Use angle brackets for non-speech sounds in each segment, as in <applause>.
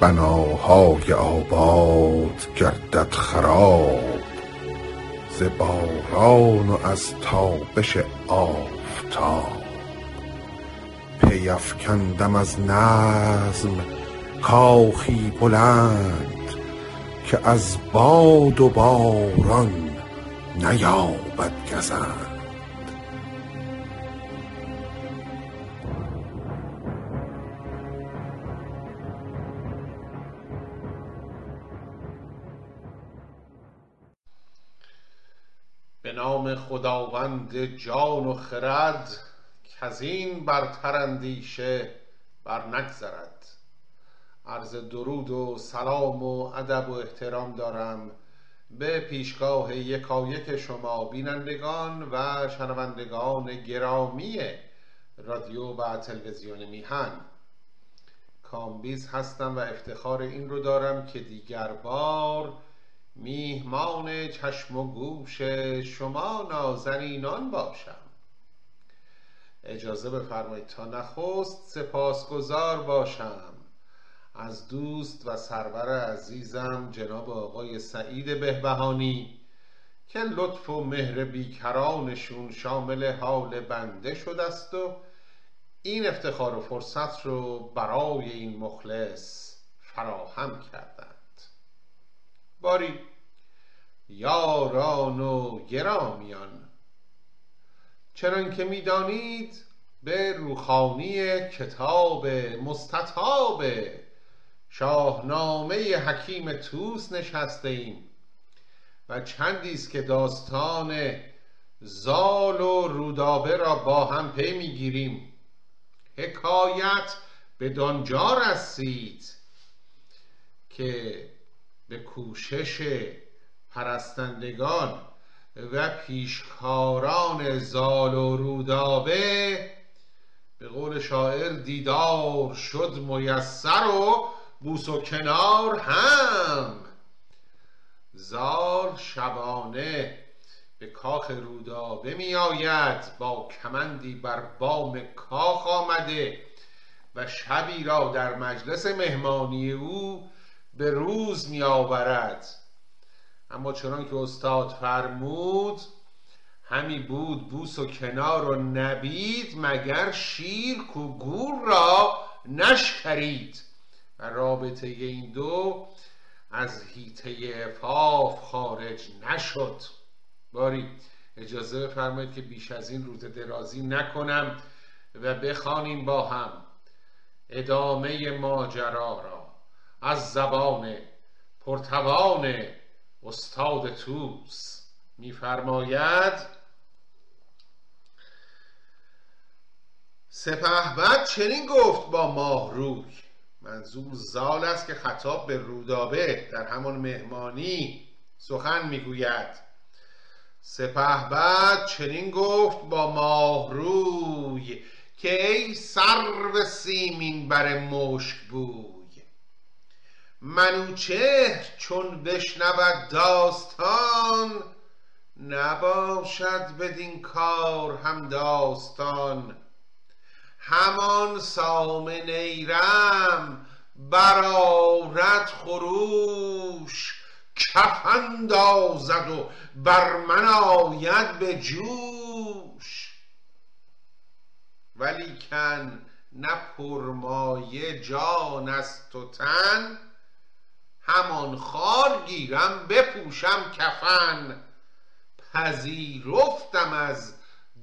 بناهای آباد گردد خراب ز باران و از تابش آفتاب. پیفکندم از نظم کاخی بلند که از باد و باران نیابد گزند. خداوند جان و خرد کز این برتر اندیشه بر نگذرد عرض درود و سلام و ادب و احترام دارم به پیشگاه یکایک شما بینندگان و شنوندگان گرامی رادیو و تلویزیون میهن. کامبیز هستم و افتخار این رو دارم که دیگر بار میهمان چشم و گوش شما نازنینان باشم. اجازه بفرمایید تا نخست سپاسگزار باشم. از دوست و سرور عزیزم جناب آقای سعید بهبهانی که لطف و مهر بیکرانشون شامل حال بنده شده است و این افتخار و فرصت رو برای این مخلص فراهم کردند. باری. یاران و گرامیان. چنان که می‌دانید به روخانی کتاب مستطاب شاهنامه حکیم توس نشسته ایم و چندی است که داستان زال و رودابه را با هم پی می‌گیریم. حکایت به دانجا رسید که به کوشش پرستندگان و پیشکاران زال و رودابه به قول شاعر دیدار شد میسر و بوس و کنار هم. زال شبانه به کاخ رودابه می آید با کمندی بر بام کاخ آمده و شبی را در مجلس مهمانی او به روز می آورد اما چنان که استاد فرمود همی بود بوس و کنار و نبید مگر شیر کو گور را نشکرید. و رابطه این دو از هیته افاف خارج نشد. باری اجازه بفرمایید که بیش از این روز درازی نکنم و بخوانیم با هم ادامه ماجرا را. از زبان پرتوان استاد توس میفرماید سپهبد چنین گفت با ماهروی منظور زال است که خطاب به رودابه در همان مهمانی سخن می‌گوید. سپهبد چنین گفت با ماهروی که ای سرو سیمین بر مشک بوی منوچهر چون بشنود داستان نباشد بدین کار هم داستان. همان سام نیرم برآرد خروش کف اندازد و بر من آید به جوش. ولیکن نه پرمایه جان است و تن همان خار گیرم بپوشم کفن. پذیرفتم از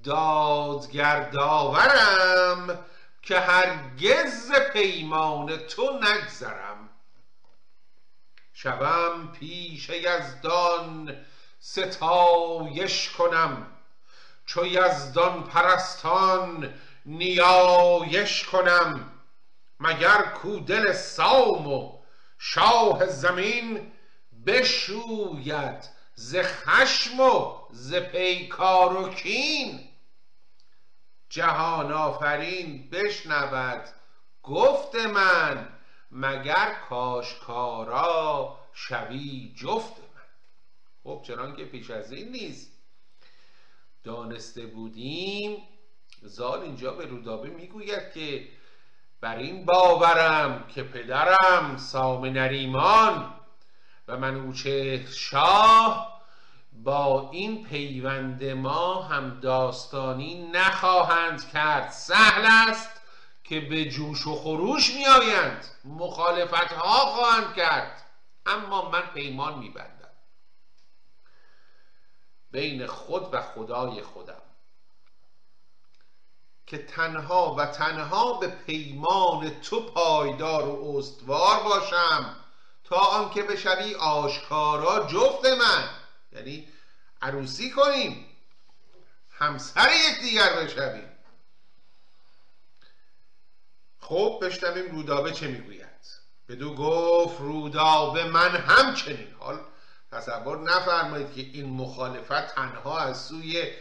دادگر داورم که هرگز پیمان تو نگذرم. شوم پیش یزدان ستایش کنم چو یزدان پرستان نیایش کنم. مگر کو دل سام و شاه زمین بشوید ز خشم و ز پیکار و کین. جهان آفرین بشنود گفت من مگر کاشکارا شوی جفت من. خب چنان که پیش از این نیست دانسته بودیم زال اینجا به رودابه می‌گوید که بر این باورم که پدرم سام نریمان و منوچه شاه با این پیوند ما هم داستانی نخواهند کرد. سهل است که به جوش و خروش میآیند. مخالفت ها خواهند کرد. اما من پیمان میبندم. بین خود و خدای خودم. که تنها و تنها به پیمان تو پایدار و استوار باشم تا آنکه بشوی آشکارا جفت من. یعنی عروسی کنیم همسر یکدیگر بشویم. خب بشنویم رودابه چه می‌گوید. بدو گفت رودابه من همچنین. حال تصور نفرمایید که این مخالفت تنها از سوی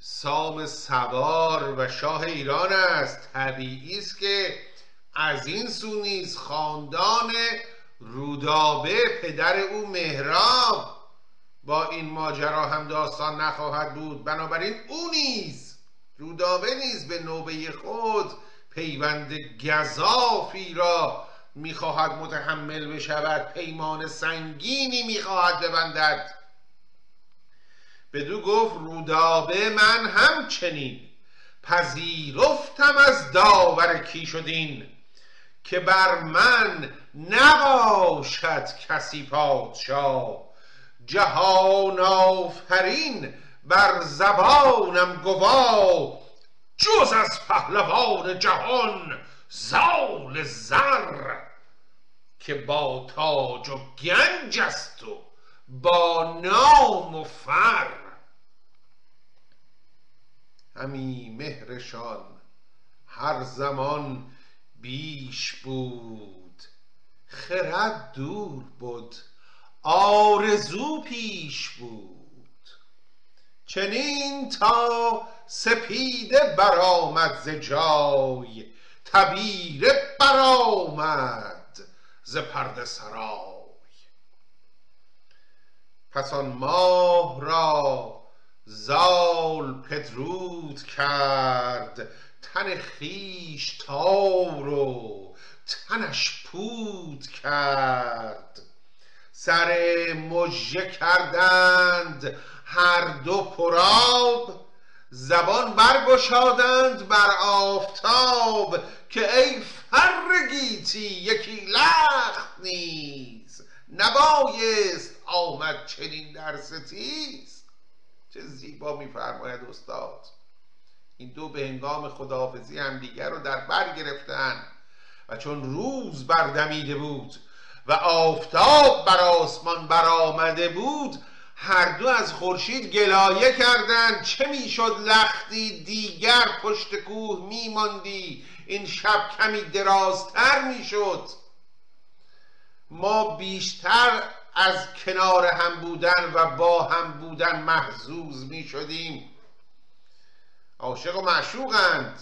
سام سوار و شاه ایران است. طبیعی است که از این سو نیز خاندان رودابه پدر او مهراب با این ماجرا هم داستان نخواهد بود. بنابراین او نیز رودابه نیز به نوبه خود پیوند گذافی را می‌خواهد متحمل بشود. پیمان سنگینی می‌خواهد ببندد. بدو گفت رودابه من همچنین پذیرفتم از داور کی شدین که بر من نباشد کسی پادشاه. جهان آفرین بر زبانم گواه جز از پهلوان جهان زال زر که با تاج و گنج است و با نام و فر. همی مهرشان هر زمان بیش بود خرد دور بود آرزو پیش بود. چنین تا سپیده برآمد ز جای تبیره برآمد ز پرده سرای. پس آن ماه را زال پدرود کرد تن خویش تار و تنش پود کرد. سر مژه کردند هر دو پراب زبان برگشادند بر آفتاب که ای فرگیتی یکی لخت نیز نبایست آمد چنین در ستیز. چه زیبا میفرماید استاد. این دو به هنگام خداحافظی همدیگر رو در بر گرفتن و چون روز بردمیده بود و آفتاب بر آسمان برآمده بود هر دو از خورشید گلایه کردند. چه می‌شد لختی دیگر پشت کوه میماندی؟ این شب کمی درازتر می‌شد. ما بیشتر از کنار هم بودن و با هم بودن محزوز می شدیم. عاشق و معشوقند.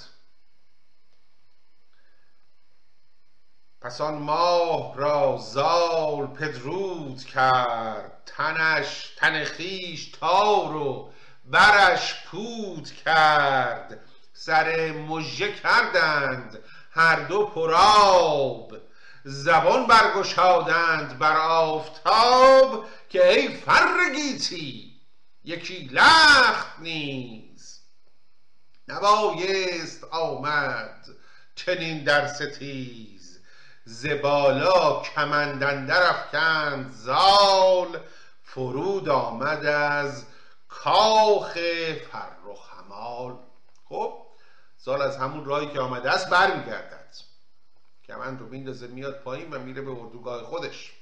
پس آن ماه را زال پدرود کرد. تنش تن خیش تار و برش پود کرد. سر مژه کردند هر دو پراب زبان برگشادند بر آفتاب که ای فرگیتی یکی لخت نیز. نبایست آمد چنین در ستیز زبالا کمندندر افکند زال. فرود آمد از کاخ فرخ همال خب زال از همون راهی که آمده است برمیگردد. کمند رو میندازه میاد پایین و میره به اردوگاه خودش.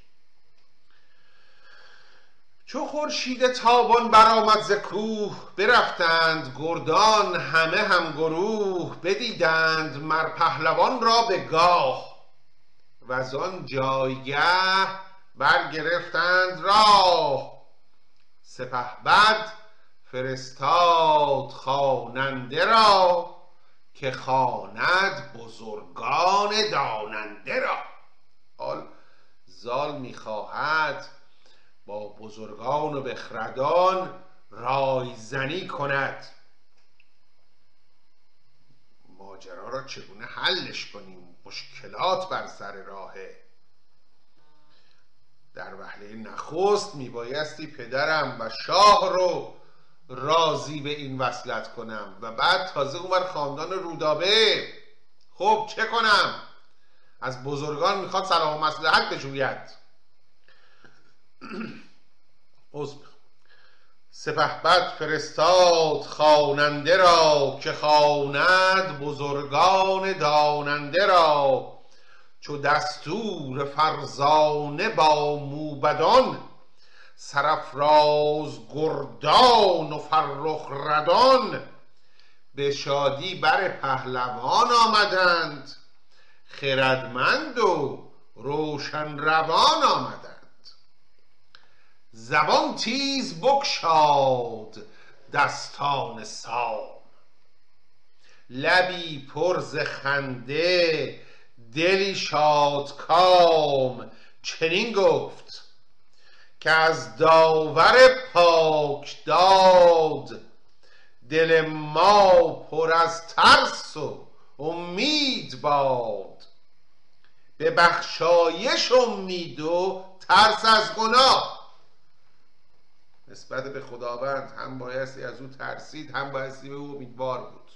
چو خورشید تابان برآمد ز کوه برفتند گردان همه هم گروه بدیدند مر پهلوان را به گاه. و آن جایگه برگرفتند راه. سپهبد فرستاد خواننده را. که خواند بزرگان داننده را. حال زال می‌خواهد با بزرگان و بخردان رایزنی کند. ماجرا را چگونه حلش کنیم؟ مشکلات بر سر راهه. در وهله نخست میبایستی پدرم و شاه رو راضی به این وصلت کنم. و بعد تازه اونور خاندان رودابه. خب چه کنم؟ از بزرگان می‌خواد سلام و مسلحت بجوید. <clears throat> سپهبد فرستاد خواننده را که خواند بزرگان داننده را. چو دستور فرزانه با موبدان سرفراز گردان و فرخ ردان به شادی بر پهلوان آمدند. خردمند و روشن روان آمدند. زبان تیز بکشاد دستان سام. لبی پر ز خنده دلی شاد کام. چنین گفت که از داور پاک داد. دل ما پر از ترس و امید باد. به بخشایش امید و ترس از گناه. نسبت به خداوند هم بایستی از او ترسید هم بایستی به او امیدوار بود.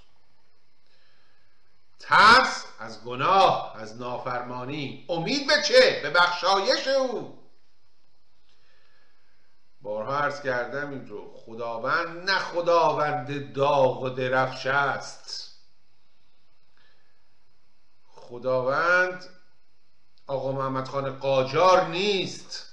ترس از گناه از نافرمانی. امید به چه؟ به بخشایش او. بارها عرض کردم این رو. خداوند نه خداوند داغ و درفش است. خداوند آقا محمد خان قاجار نیست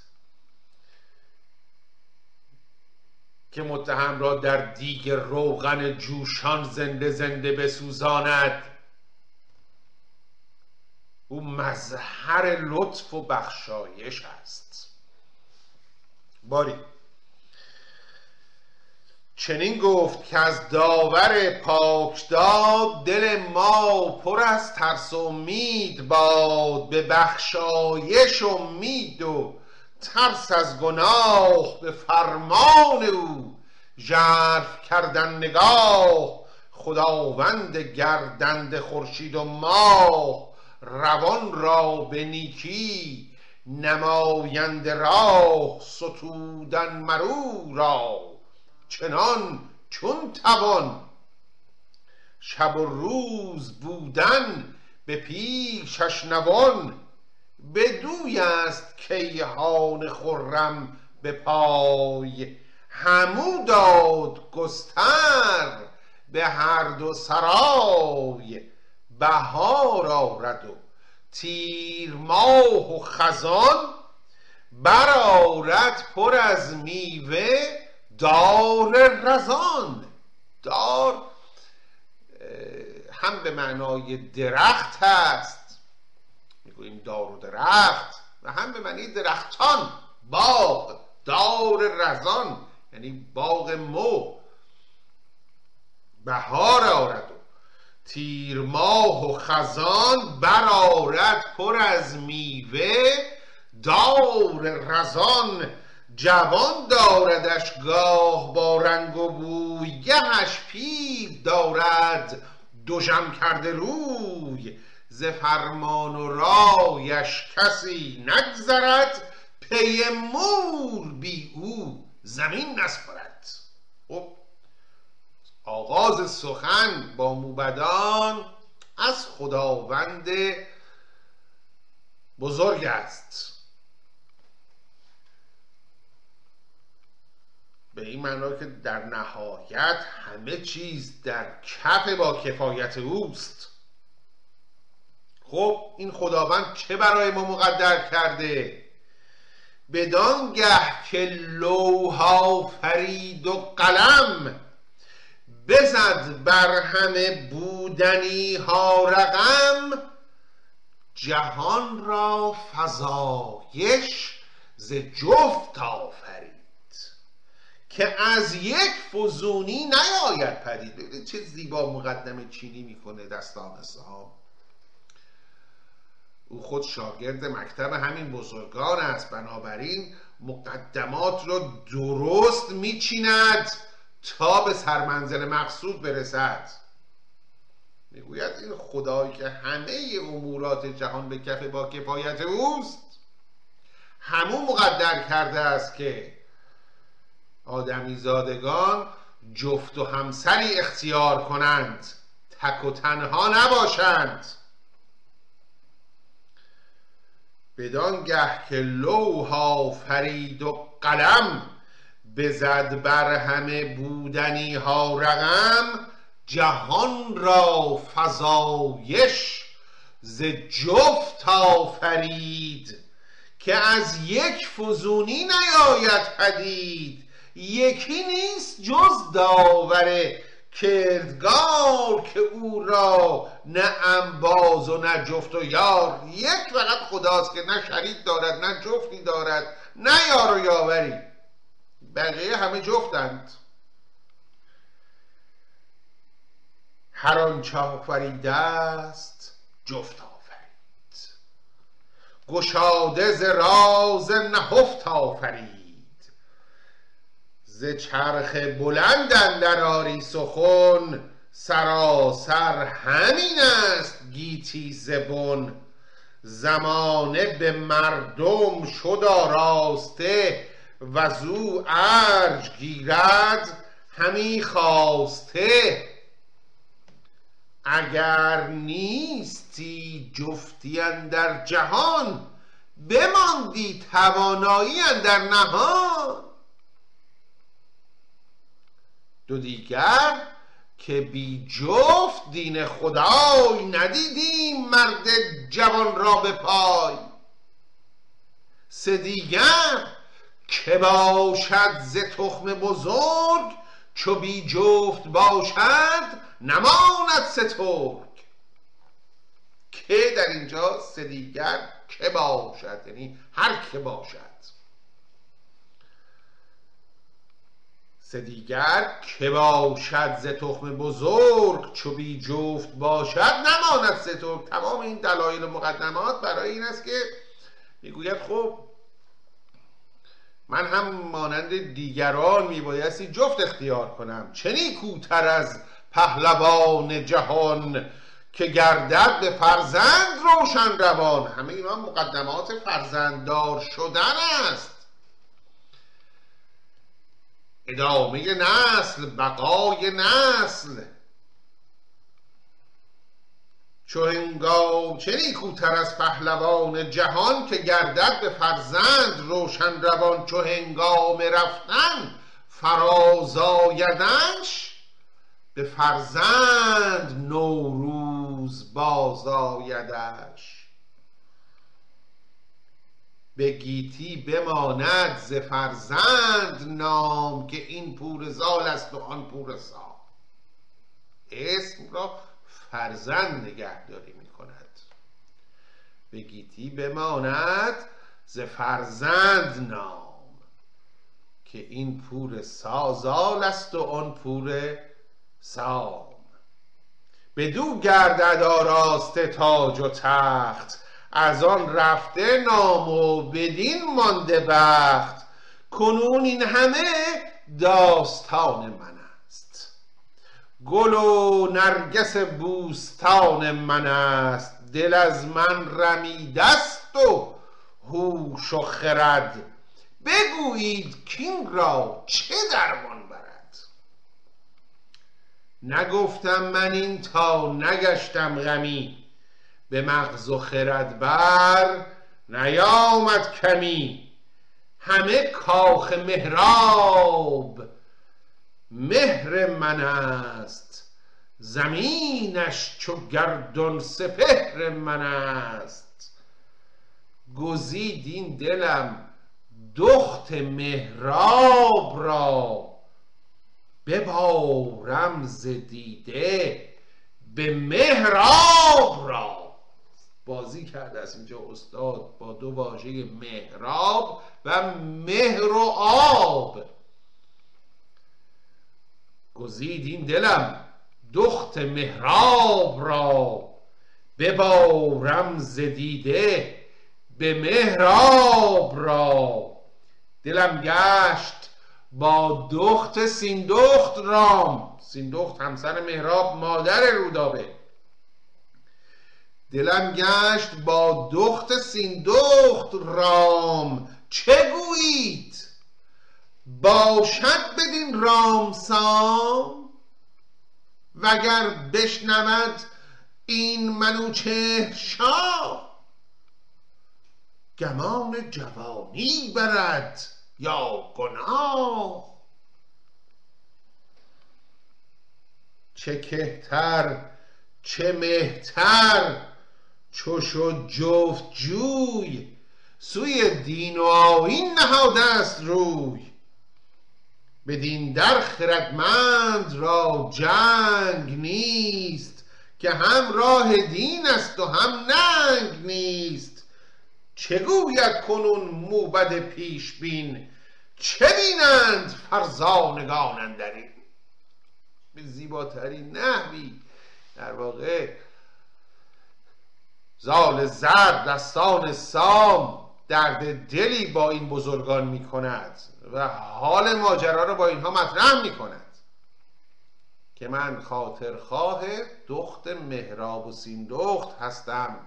که متهم را در دیگ روغن جوشان زنده زنده بسوزاند. او مظهر لطف و بخشایش است. باری. چنین گفت که از داور پاکداد دل ما پر از ترس و امید باد به بخشایش امید و ترس از گناه به فرمان او ژرف کردن نگاه. خداوند گردند خورشید و ماه روان را به نیکی نماینده راه ستودن مرو را چنان چون توان. شب و روز بودن به پیشش نوان. بدوی است کیهان خرم به پای. همو داد گستر به هر دو سرای. بهار آرد و تیر ماه و خزان. برآرد پر از میوه. دار رزان دار هم به معنای درخت هست. می‌گوییم دار و درخت و هم به معنی درختان. باغ دار رزان یعنی باغ مو. بهار آرد و تیر ماه و خزان برارد پر از میوه. دار رزان جوان داردش گاه با رنگ و بوی گهش پیر دارد جم کرده روی. ز فرمان و رایش کسی نگذرد پی مور بی او زمین نسپرد. خب آغاز سخن با موبدان از خداوند بزرگ است. به این معنا که در نهایت همه چیز در کف با کفایت اوست. خب این خداوند چه برای ما مقدر کرده؟ بدانگه که لوها فرید و قلم بزد بر همه بودنی ها رقم جهان را فضایش ز جفت آفرید. که از یک فزونی نیاید پدید. ببینید چه زیبا مقدم چینی می‌کنه دستان صاحب او خود شاگرد مکتب همین بزرگان است. بنابراین مقدمات را درست میچیند تا به سرمنزل مقصود برسد. می‌گوید این خدایی که همه امورات جهان به کف با کفایت اوست همون مقدر کرده است که آدمی زادگان جفت و همسری اختیار کنند تک و تنها نباشند. بدانگه که لوها فرید و قلم بزد بر همه بودنی ها رقم جهان را فضایش ز جفت آفرید که از یک فزونی نیاید پدید. یکی نیست جز داور کردگار که او را نه انباز و نه جفت و یار یک فقط خداست که نه شریک دارد نه جفتی دارد نه یار و یاوری. بقیه همه جفتند. هر آنچه آفریده است جفت آفرید. گشاده ز راز نهفت آفرید. ز چرخ بلند اندر آری سخن سراسر همین است گیتی زبون. زمانه به مردم شد آراسته و زو ارج گیرد همی خواسته. اگر نیستی جفتی در جهان بماندی توانایی در نهان. دو دیگر که بی جفت دین خدای ندیدیم مرد جوان را به پای. سه دیگر که باشد ز تخم بزرگ چو بی جفت باشد نماند سترگ که در اینجا سه دیگر که باشد یعنی هر که باشد. سه دیگر که باشد ز تخم بزرگ چو بی جفت باشد نماند سترگ تمام این دلایل مقدمات برای این است که می‌گوید خب من هم مانند دیگران میبایستی جفت اختیار کنم. چه نیکوتر از پهلوان جهان که گردد به فرزند روشن روان. همه اینا مقدمات فرزنددار شدن است. ادامه نسل بقای نسل. چو هنگام چه نیکوتر از پهلوان جهان که گردد به فرزند روشن روان چو هنگام رفتن فرازایدنش به فرزند نوروز بازایدش. به گیتی بماند ز فرزند نام که این پور زال است و آن پور سال. اسم را فرزند نگهداری می کند به گیتی بماند ز فرزند نام که این پور سازال است و آن پور سام. بدو گردد آراسته تاج و تخت از آن رفته نام و بدین مانده بخت. کنون این همه داستان من است. گل و نرگس بوستان من است. دل از من رمیدست و هوش و خرد. بگویید کین را چه درمان برد؟ نگفتم من این تا نگشتم غمی. به مغز و خرد بر نیامد کمی. همه کاخ مهراب مهر من است. زمینش چو گردون سپهر من است. گزید این دلم دخت مهراب را. ببارم ز دیده به مهراب را. بازی کرده از اینجا استاد با دو واژه مهراب و مهر و آب. گزید این دلم دخت مهراب را. ببارم ز دیده به مهراب را. دلم گشت با دخت سیندخت رام. سیندخت همسر مهراب مادر رودابه. دلم گشت با دخت سیندخت رام. چه گویید؟ باشد بدین رامسام وگر بشنود این منوچهر شاه گمان جوانی برد یا گناه. چه کهتر چه مهتر چو شد جفت جوی سوی دین و آیین نهاده است روی. بدین در خردمند را جنگ نیست که هم راه دین است و هم ننگ نیست. چه گوید کنون موبد پیش بین چه بینند فرزانگان اندرین؟ به زیباترین نحوی در واقع زال زرد دستان سام درد دلی با این بزرگان می کند و حال ماجرا رو با اینها مطرح می کند که من خاطرخواه دخت مهراب و سیندخت هستم.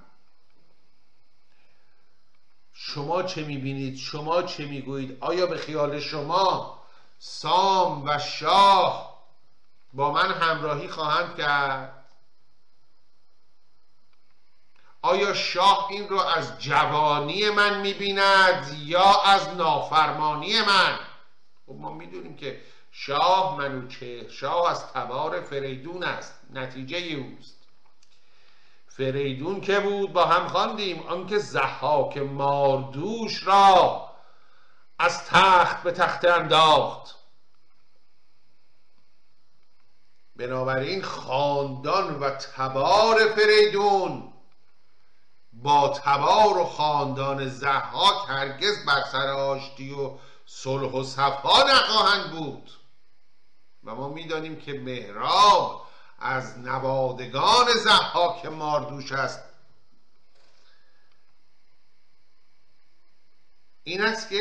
شما چه می‌بینید؟ شما چه می‌گویید؟ آیا به خیال شما سام و شاه با من همراهی خواهند کرد؟ آیا شاه این رو از جوانی من می‌بیند یا از نافرمانی من؟ خب ما می‌دونیم که شاه منوچه شاه از تبار فریدون است نتیجه اوست. فریدون که بود با هم خواندیم. آنکه زحاک ماردوش را از تخت به تخت انداخت. بنابراین خاندان و تبار فریدون با تبار و خاندان زحاک هرگز بر سر آشتی و صلح و صفا نخواهند بود. و ما می‌دانیم که مهراب از نوادگان زحاک ماردوش است. این است که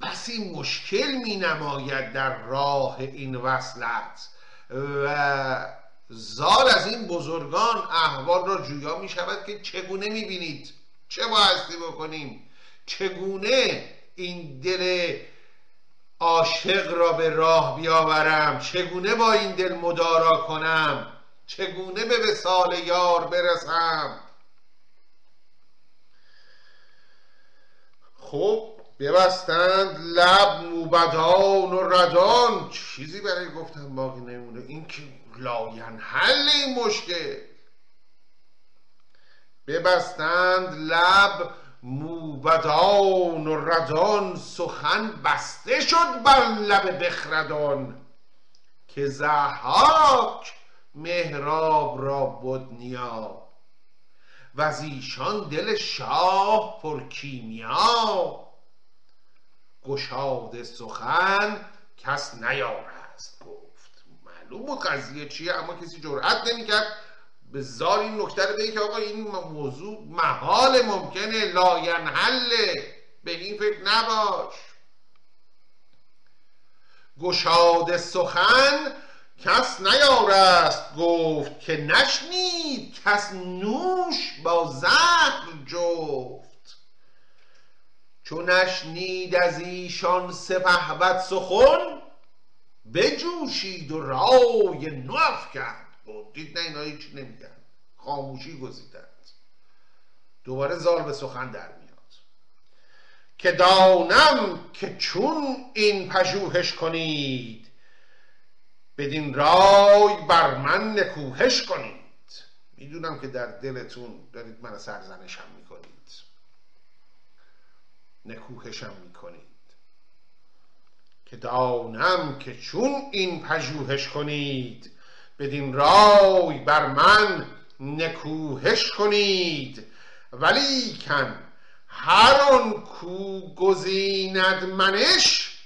بسی مشکل می نماید در راه این وصلت. و زال از این بزرگان احوال را جویا می شود که چگونه می بینید؟ چه بایستی بکنیم؟ چگونه این دل عاشق را به راه بیاورم؟ چگونه با این دل مدارا کنم؟ چگونه به وسال یار برسم؟ خب ببستند لب موبدان و ردان چیزی برای گفتن باقی نمونه این که لاین حل این مشکل. ببستند لب موبدان و ردان سخن بسته شد بر لب بخردان که زحاک مهراب را بود نیا و از ایشان دل شاه پر کیمیا. گشاد سخن کس نیارست معلوم بود قضیه چیه اما کسی جرأت نمی‌کرد به زار این نکته رو که آقا این موضوع محال ممکنه لاینحله به این فکر نباش. گشاد سخن کس نیارست گفت که نشنید کس نوش با زهر جفت. چون نشنید از ایشان سپهبد سخن بجوشید و رای نو کرد. دید نه اینا هیچ نمیگن. خاموشی گزیدند. دوباره زال به سخن در میاد. که دانم که چون این پژوهش کنید بدین رای بر من نکوهش کنید. می‌دونم که در دلتون دارید من سرزنشم می‌کنید. نکوهشم می‌کنید. که دانم که چون این پژوهش کنید بدین رای بر من نکوهش کنید. ولی کن هر آن کو گزیند منش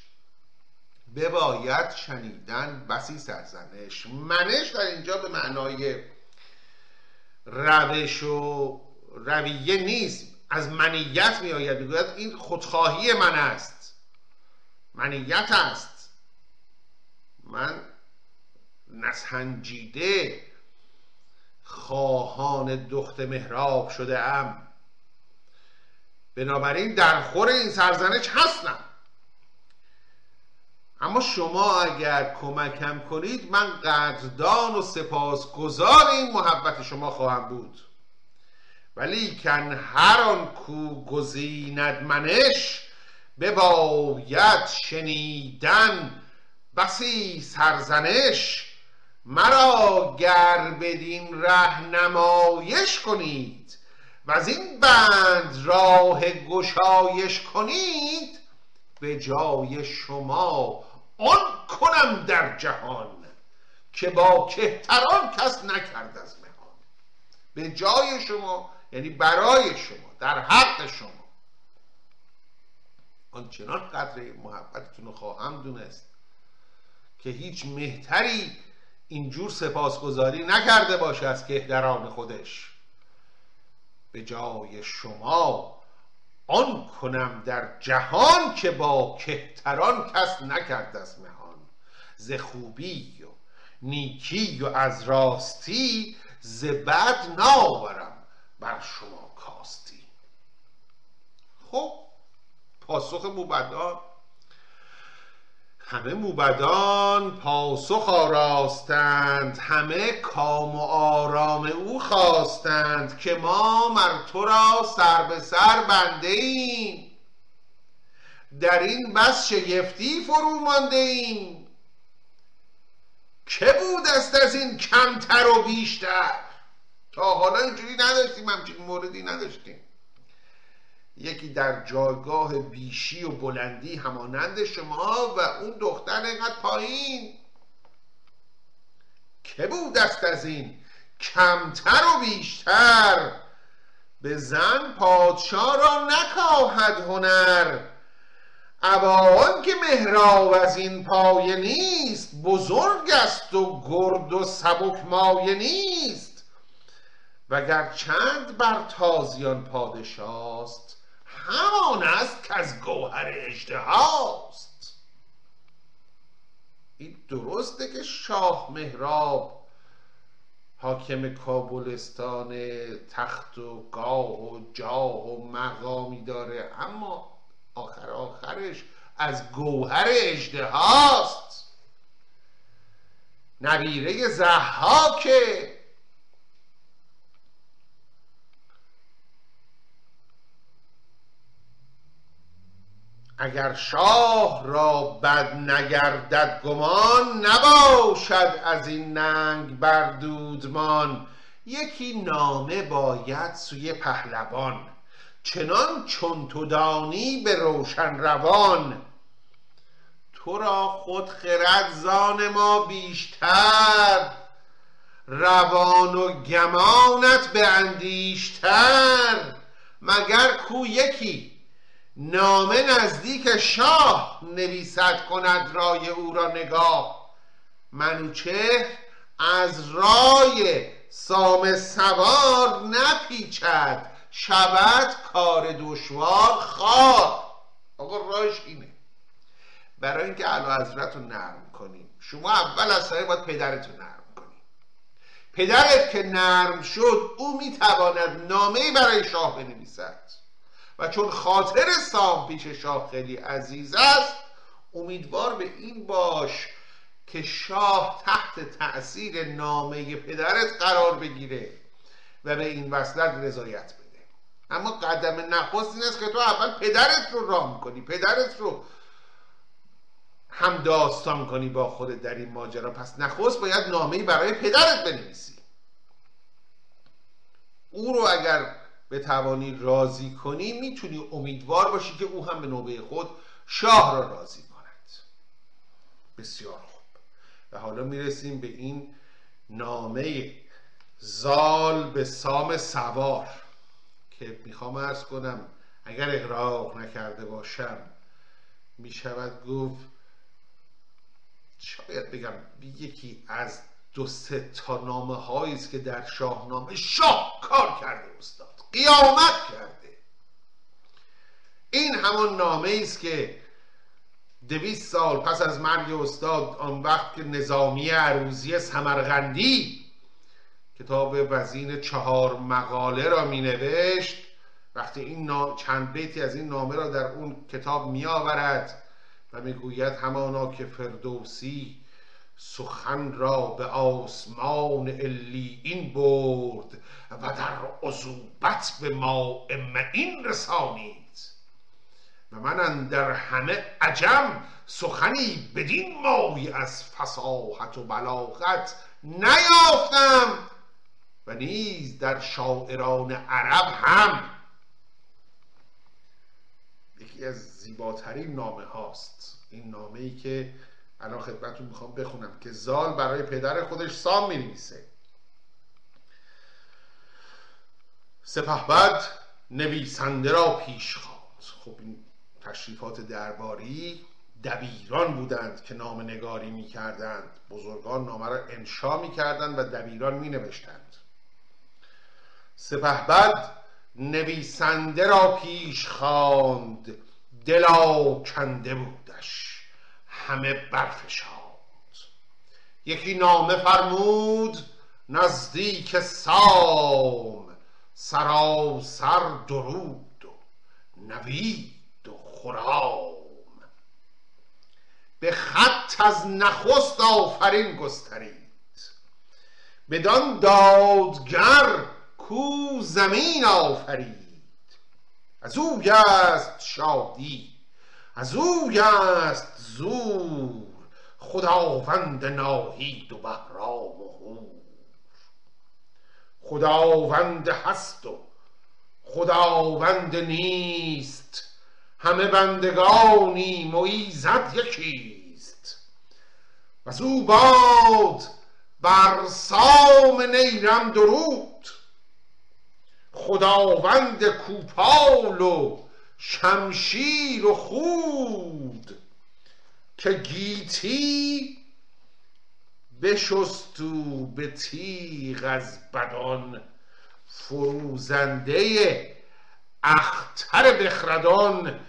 بباید شنیدن بسی سرزنش. منش در اینجا به معنای روش و رویه نیست. از منیت می آید می‌گوید این خودخواهی من است. منیت است. من نسنجیده خواهان دخت مهراب شده ام. بنابراین در خور این سرزنش هستم. اما شما اگر کمکم کنید من قدردان و سپاسگزار این محبت شما خواهم بود. ولی کن هر آن کو گزیند منش بباید شنیدن بسی سرزنش مرا گر بدین ره نمایش کنید و از این بند راه گشایش کنید به جای شما آن کنم در جهان که با کهتران کس نکرد از مهان. به جای شما یعنی برای شما در حق شما. آنچنان قدر محبتتون رو خواهم دونست که هیچ مهتری اینجور سپاسگزاری نکرده باشه از کهتران خودش. به جای شما آن کنم در جهان که با کهتران کس نکرد از مهان. ز خوبی و نیکی و از راستی ز بد ناورم بر شما کاستی. خب پاسخ موبدان. همه موبدان پاسخ آراستند. همه کام و آرام او خواستند که ما مر تو را سر به سر بنده ایم. در این بس شگفتی فرو مانده ایم. که بود است از این کمتر و بیشتر؟ تا حالا اینجوری نداشتیم همچین موردی نداشتیم. یکی در جایگاه بیشی و بلندی همانند شما و اون دختر اینقدر پایین. که بود است از این؟ کمتر و بیشتر. به زن پادشاه را نکاهد هنر. ابا که مهراب از این پایه نیست بزرگ است و گرد و سبک مایه نیست. وگر چند بر تازیان پادشاست همان است که از گوهر اجتهاست این درسته که شاه مهراب حاکم کابلستان تخت و گاه و جاه و مقامی داره اما آخر آخرش از گوهر اجتهاست نبیره زحاکه اگر شاه را بد نگردد گمان نباشد از این ننگ بر دودمان. یکی نامه باید سوی پهلوان چنان چون تو دانی به روشن روان. تو را خود خرد زان ما بیشتر روان و گمانت به اندیشتر. مگر کو یکی نامه نزدیک شاه نویسد کند رای او را نگاه. منوچهر از رای سام سوار نپیچد شود کار دشوار خواه آقا راهش اینه. برای اینکه علا حضرت رو نرم کنیم. شما اول از سایه باید پدرتو نرم کنیم. پدرت که نرم شد او می‌تواند نامه برای شاه بنویسد. و چون خاطر سام پیش شاه خیلی عزیز است امیدوار به این باش که شاه تحت تأثیر نامه پدرت قرار بگیره و به این وصلت رضایت بده. اما قدم نخست این است که تو اول پدرت رو رام کنی پدرت رو هم داستان کنی با خودت در این ماجرا. پس نخست باید نامه برای پدرت بنویسی. او رو اگر بتوانی راضی کنی می‌تونی امیدوار باشی که او هم به نوبه خود شاه را راضی کند. بسیار خوب. و حالا می‌رسیم به این نامه زال به سام سوار که می‌خوام ارز کنم اگر اقراق نکرده باشم می‌شود گفت شاید بگم یکی از دو سه تا نامه است که در شاهنامه شاه کار کرده استاد. قیامت کرده. این همان نامه است که دویست سال پس از مرگ استاد آن وقت که نظامی عروزی سمرغندی کتاب وزین چهار مقاله را می نوشت وقتی این چند بیتی از این نامه را در اون کتاب می آورد و می گوید همانا که فردوسی سخن را به آسمان این برد و در عذوبت به ما این رسانید. و من در همه عجم سخنی بدین مای از فساحت و بلاغت نیافتم و نیز در شاعران عرب هم. یکی از زیباترین نامه هاست. این نامه ای که الان خدمتتون می‌خوام بخونم که زال برای پدر خودش سام می نویسه سپهبد نویسنده را پیش خواند. خب این تشریفات درباری دبیران بودند که نام نگاری می کردند بزرگان نامه را انشا می کردند و دبیران می نوشتند سپهبد نویسنده را پیش خواند. دلا کنده بودش. همه برفشاند. یکی نامه فرمود نزدیک سام سراسر درود و نوید و خرام. به خط از نخست آفرین گسترید. بدان دادگر کو زمین آفرید. از او است شادی از او است زور خداوند ناهید و بهرام و هور خداوند هست و خداوند نیست. همه بندگانی مویزد یکیست. و او باد بر سام نیرم درود. خداوند کوپال و شمشیر و خود. که گیتی بشستو به تیغ از بدان فروزنده اختر بخردان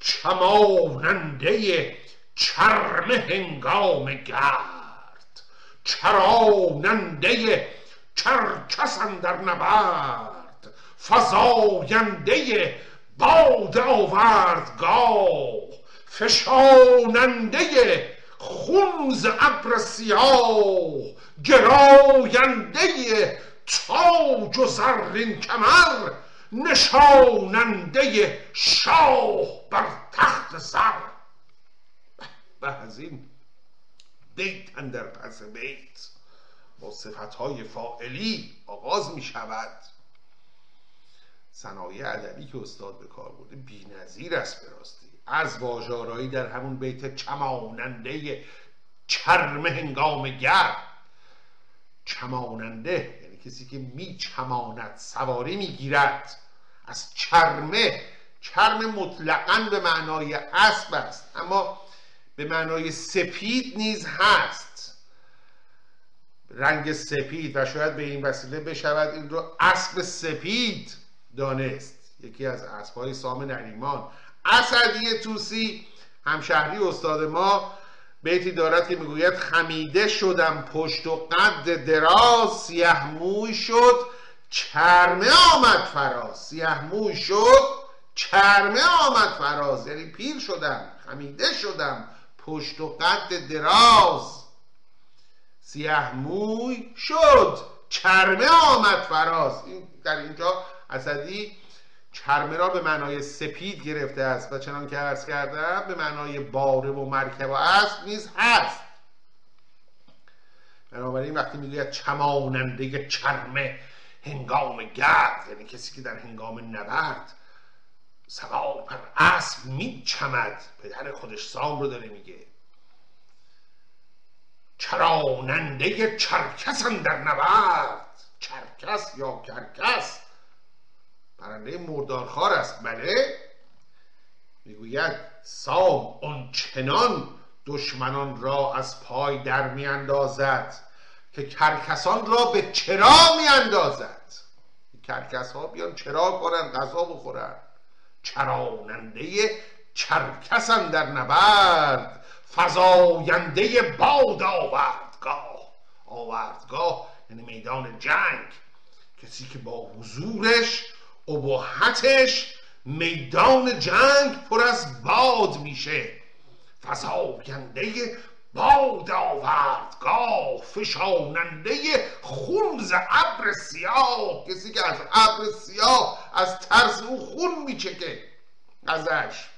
چماننده چرم هنگام گرد چراننده چرکس در نبرد فزاینده باد آوردگاه. فشاننده خون ز ابر سیاه گراینده تاج و زرین کمر نشاننده شاه بر تخت سر به از این بیت در پس بیت. با صفتهای فائلی آغاز می شود صنایع ادبی که استاد به کار برده بی‌نظیر است به راستی. از واژارایی در همون بیت چماننده چرم هنگام گرد چماننده یعنی کسی که می چماند سواری می‌گیرد. از چرمه چرم مطلقا به معنای اسب است اما به معنای سپید نیز هست. رنگ سپید و شاید به این وسیله بشود این رو اسب سپید دانست. یکی از اسبهای سام نریمان اسدی توسی همشهری استاد ما بیتی دارد که می‌گوید خمیده شدم پشت و قد دراز سیه موی شد چرمه آمد فراز. سیه موی شد چرمه آمد فراز. یعنی پیر شدم خمیده شدم پشت و قد دراز. سیه موی شد چرمه آمد فراز. این در اینجا اسدی چرمه را به معنای سپید گرفته است و چنان که عرض کردم به معنای باره و مرکب و اسب نیز هست. بنابراین وقتی می‌گوید چماننده چرمه هنگام گرد یعنی کسی که در هنگام نبرد سوار بر اسب میچمد پدر خودش سام رو داره میگه. چراننده چرکسن در نبرد. چرکس یا کرکس؟ پرنده مردارخوار است. بله. می‌گوید سام اون چنان دشمنان را از پای در میاندازد که کرکسان را به چرا میاندازد. کرکس ها بیان چرا کنن غذا بخورن چراننده چرکسن در نبرد فضاینده باد آوردگاه. آوردگاه یعنی میدان جنگ. کسی که با حضورش ابهتش میدان جنگ پر از باد میشه. فضاینده باد آوردگاه فشاننده خونز ابر سیاه. کسی که از ابر سیاه از ترس او خون میچکه ازش.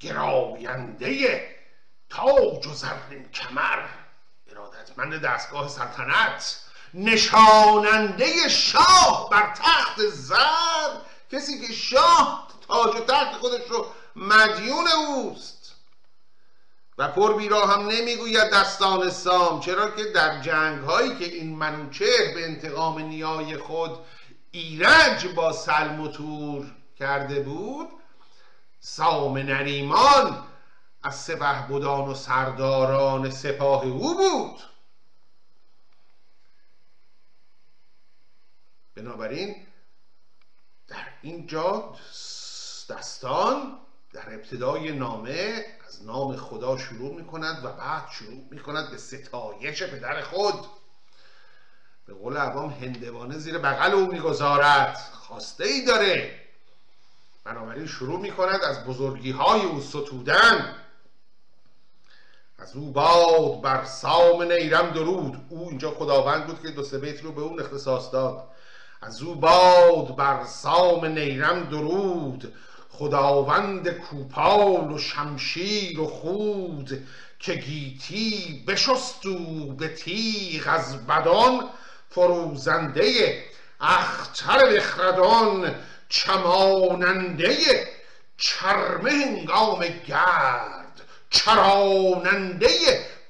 گراینده تاج و زرین کمر ارادتمند دستگاه سلطنت. نشاننده شاه بر تخت زر. کسی که شاه تاج و تخت خودش رو مدیون اوست. و پر بیرا هم نمی‌گوید دستان سام چرا که در جنگ هایی که این منوچهر به انتقام نیای خود ایرج با سلم و تور کرده بود سام نریمان از سپه بودان و سرداران سپاه او بود. بنابراین در اینجا دستان در ابتدای نامه از نام خدا شروع می کند و بعد شروع می کند به ستایش پدر خود. به قول عوام هندوانه زیر بغل او می‌گذارد. خواسته ای داره. بنابراین شروع می کند از بزرگی های او ستودن. از او باد بر سام نیرم درود. او اینجا خداوند بود که دو سه بیت رو به اون اختصاص داد. از او باد بر سام نیرم درود خداوند کوپال و شمشیر و خود که گیتی بشستو به تیغ از بدان فروزنده اختر بخردان چماننده چرمه هنگام گرد چراننده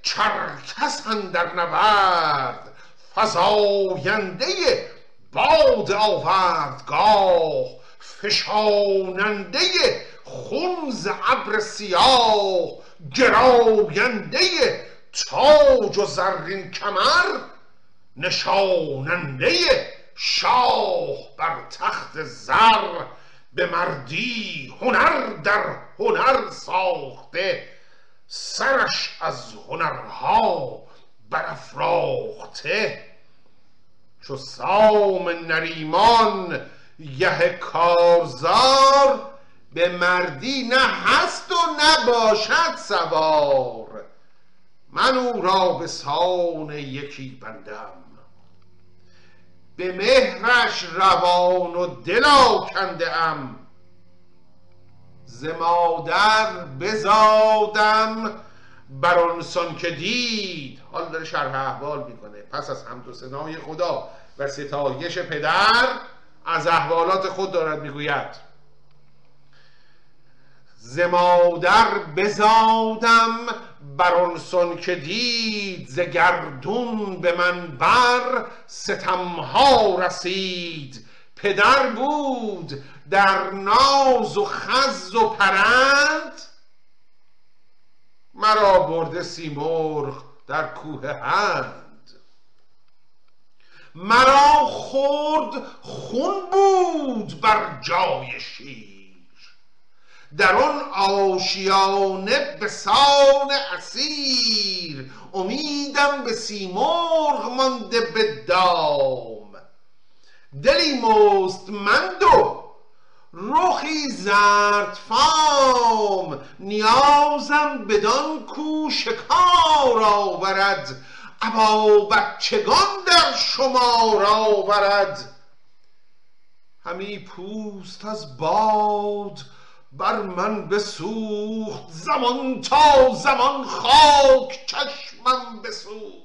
چرکس در نبرد فضاینده باد آوردگاه فشاننده خونز ابر سیاه گراینده تاج و زرین کمر نشاننده شاه بر تخت زر به مردی هنر در هنر ساخته سرش از هنرها برافراخته چو سام نریمان یه کارزار به مردی نه هست و نباشد سوار. من او را به سان یکی بندم. به مهرش روان و دلا کنده ام. ز مادر بزادم بر آن که دید حال داره شرح احوال می‌کنه. پس از حمد و سنای خدا و ستایش پدر از احوالات خود دارد می‌گوید. زمادر بزادم بر آن که دید ز گردون به من بر ستمها رسید. پدر بود در ناز و خز و پرند مرا برده سیمرغ در کوه هند. مرا خورد خون بود بر جای شیر. در آن آشیانه به سان اسیر امیدم به سیمرغ مانده به دام. دلی مستمند و رخی زرد فام نیازم بدان کو شکار آورد. ابا بچگان در شمار آورد. همی پوست از باد بر من بسوخت. زمان تا زمان خاک چشمم بسوخت.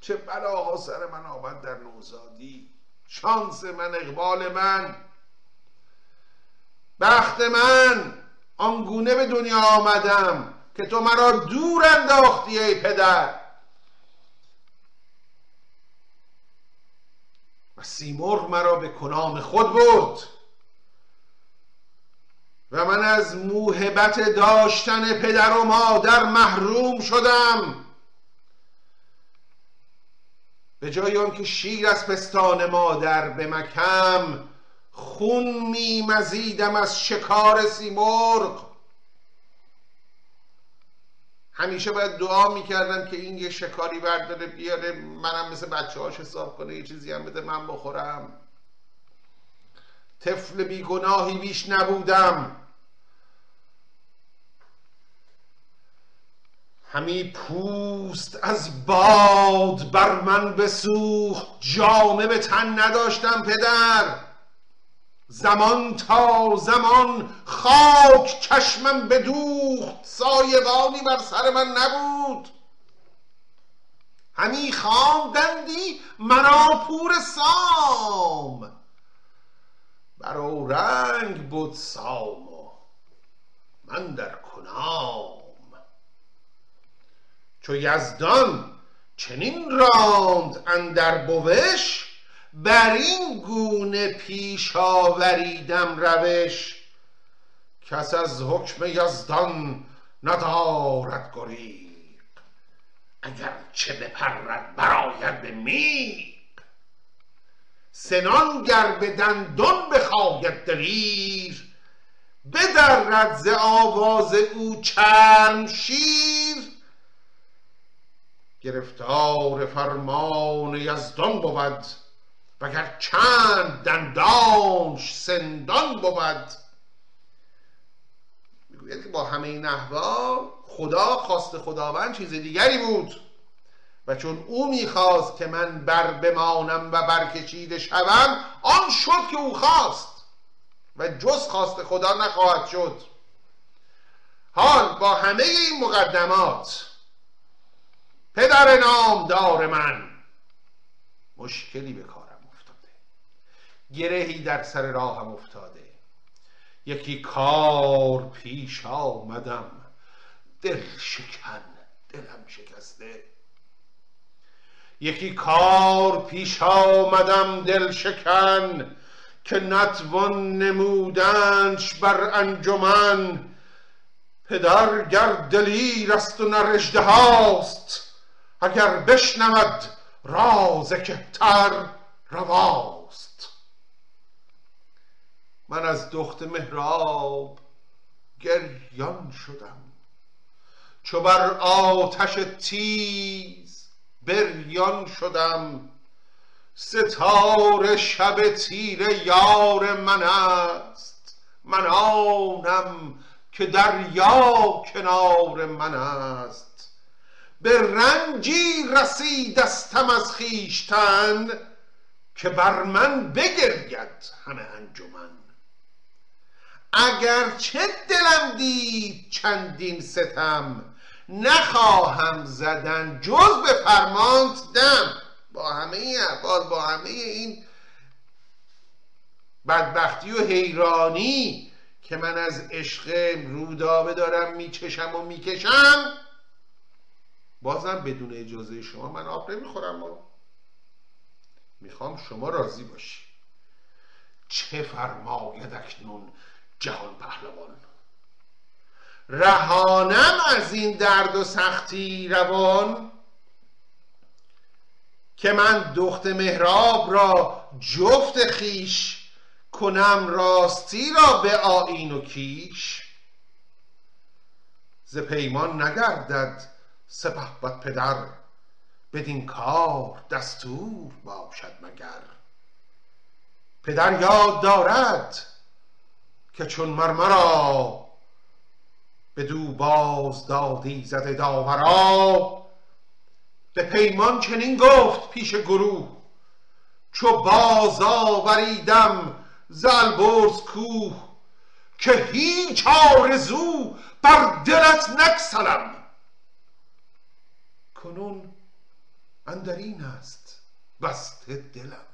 چه بلاها سر من آمد در نوزادی. شانس من اقبال من. بخت من آنگونه به دنیا آمدم که تو مرا دور انداختی ای پدر. و سیمرغ مرا به کنام خود برد. و من از موهبت داشتن پدر و مادر محروم شدم. به جای آنکه شیر از پستان مادر به مکم خون می مزیدم از شکار سیمرغ همیشه باید دعا می‌کردم که این یه شکاری برداره بیاره منم مثل بچه هاش حساب کنه یه چیزی هم بده من بخورم. طفل بیگناهی بیش نبودم. همی پوست از باد بر من بسوخت. جامه به تن نداشتم پدر. زمان تا زمان خاک چشمم بدوخت. سایبانی بر سر من نبود. همی خواندندی مرا پور سام. برا رنگ بود سام من در کنام. چو یزدان چنین راند اندر بوش بر این گونه پیش آوریدم روش. کس از حکم یزدان ندارد گریق اگر چه بپرد براید به میق سنان گر به دندان بخواید دلیر بدرد ز آواز او چرم شیر. گرفتار فرمان یزدان بود وگر چند دندانش سندان بود. می‌گوید با همه این احوال خدا خواست خداوند چیز دیگری بود و چون او می‌خواست که من بر بمانم و برکشیده شوم آن شد که او خواست و جز خواست خدا نخواهد شد. حال با همه این مقدمات پدر نامدار من. مشکلی به کارم افتاده. گرهی در سر راهم افتاده. یکی کار پیش آمدم. دل شکن دلم شکسته. یکی کار پیش آمدم دل شکن که نتوان نمودنش بر انجمن. پدر گر دلیر است و نرشده هاست. اگر بشنود راز کهتر رواست. من از دخت مهراب گریان شدم چو بر آتش تیز بریان شدم. ستاره شب تیره یار من است من آنم که دریا کنار من است. به رنجی رسیدستم از خیشتن که بر من بگرید همه انجمن. اگر چه دلم دید چندین ستم نخواهم زدن جز به فرمانت دم. با همه این احوال با همه این بدبختی و حیرانی که من از عشق رودابه دارم میچشم و می‌کشم بازم بدون اجازه شما من آب نمی‌خورم و می‌خوام شما راضی باشی. چه فرماید اکنون جهان پهلوان. رهانم از این درد و سختی روان که من دخت مهراب را جفت خیش کنم راستی را به آین و کیش. ز پیمان نگردد سپه بد پدر بدین کار دستور باشد مگر. پدر یاد دارد که چون مرمرا دو باز دادی زده داورا به پیمان چنین گفت پیش گروه چو باز آوریدم ز کوه که هیچ آرزو بر دلت نگسلم کنون اندرین است. بسته دلم.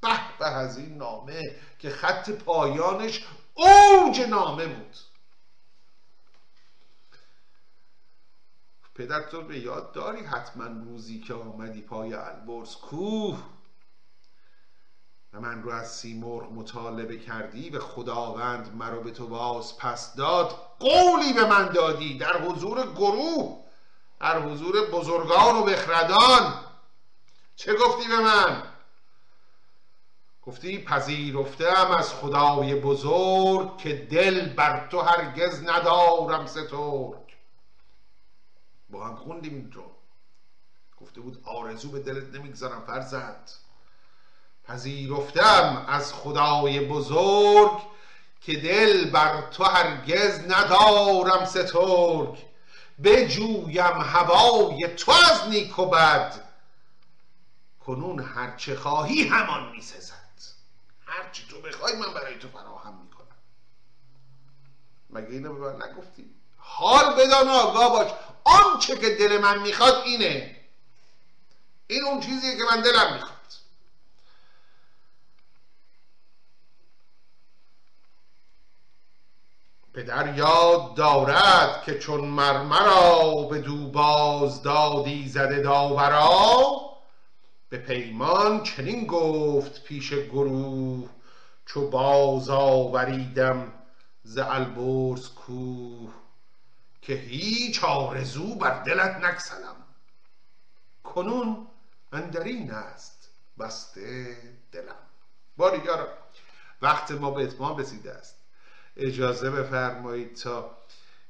به به از این نامه که خط پایانش اوج نامه بود. پدر تو به یاد داری حتما روزی که آمدی پای البرز؟ کوه! و من رو از سیمرغ مطالبه کردی و خداوند مرا به تو باز پس داد. قولی به من دادی در حضور گروه! در حضور بزرگان و بخردان. چه گفتی به من؟ گفتی پذیرفتم از خدای بزرگ که دل بر تو هرگز ندارم سترگ. با هم خوندیم اینجا گفته بود آرزو به دلت نمی‌گذارم فرزند. پذیرفتم از خدای بزرگ که دل بر تو هرگز ندارم سترگ. بجویم هوای تو از نیک و بد. کنون هرچه خواهی همان میسزد هرچی تو بخوای من برای تو فراهم می‌کنم مگه اینو به من نگفتی؟ حال بدان آگاه باش. آنچه که دل من می‌خواد اینه. این اون چیزیه که من دلم می‌خواد. پدر یاد دارد که چون مرمرا به دو باز دادی زده داورا به پیمان چنین گفت پیش گروه چو باز آوریدم ز البرز کوه که هیچ آرزو بر دلت نکسلم کنون اندرین است بسته دلم. باری وقت ما به اتمام رسیده است. اجازه بفرمایید تا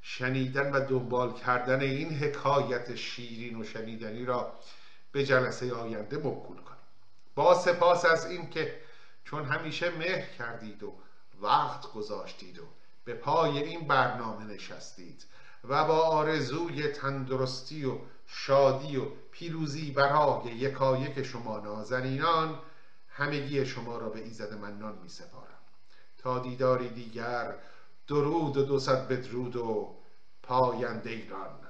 شنیدن و دنبال کردن این حکایت شیرین و شنیدنی را به جلسه آینده موکول کنیم. با سپاس از این که چون همیشه مهر کردید و وقت گذاشتید و به پای این برنامه نشستید و با آرزوی تندرستی و شادی و پیروزی برای یکایک شما نازنینان همگی شما را به ایزد منان می سپارم دیداری دیگر درود و دو بدرود و پاینده ایران.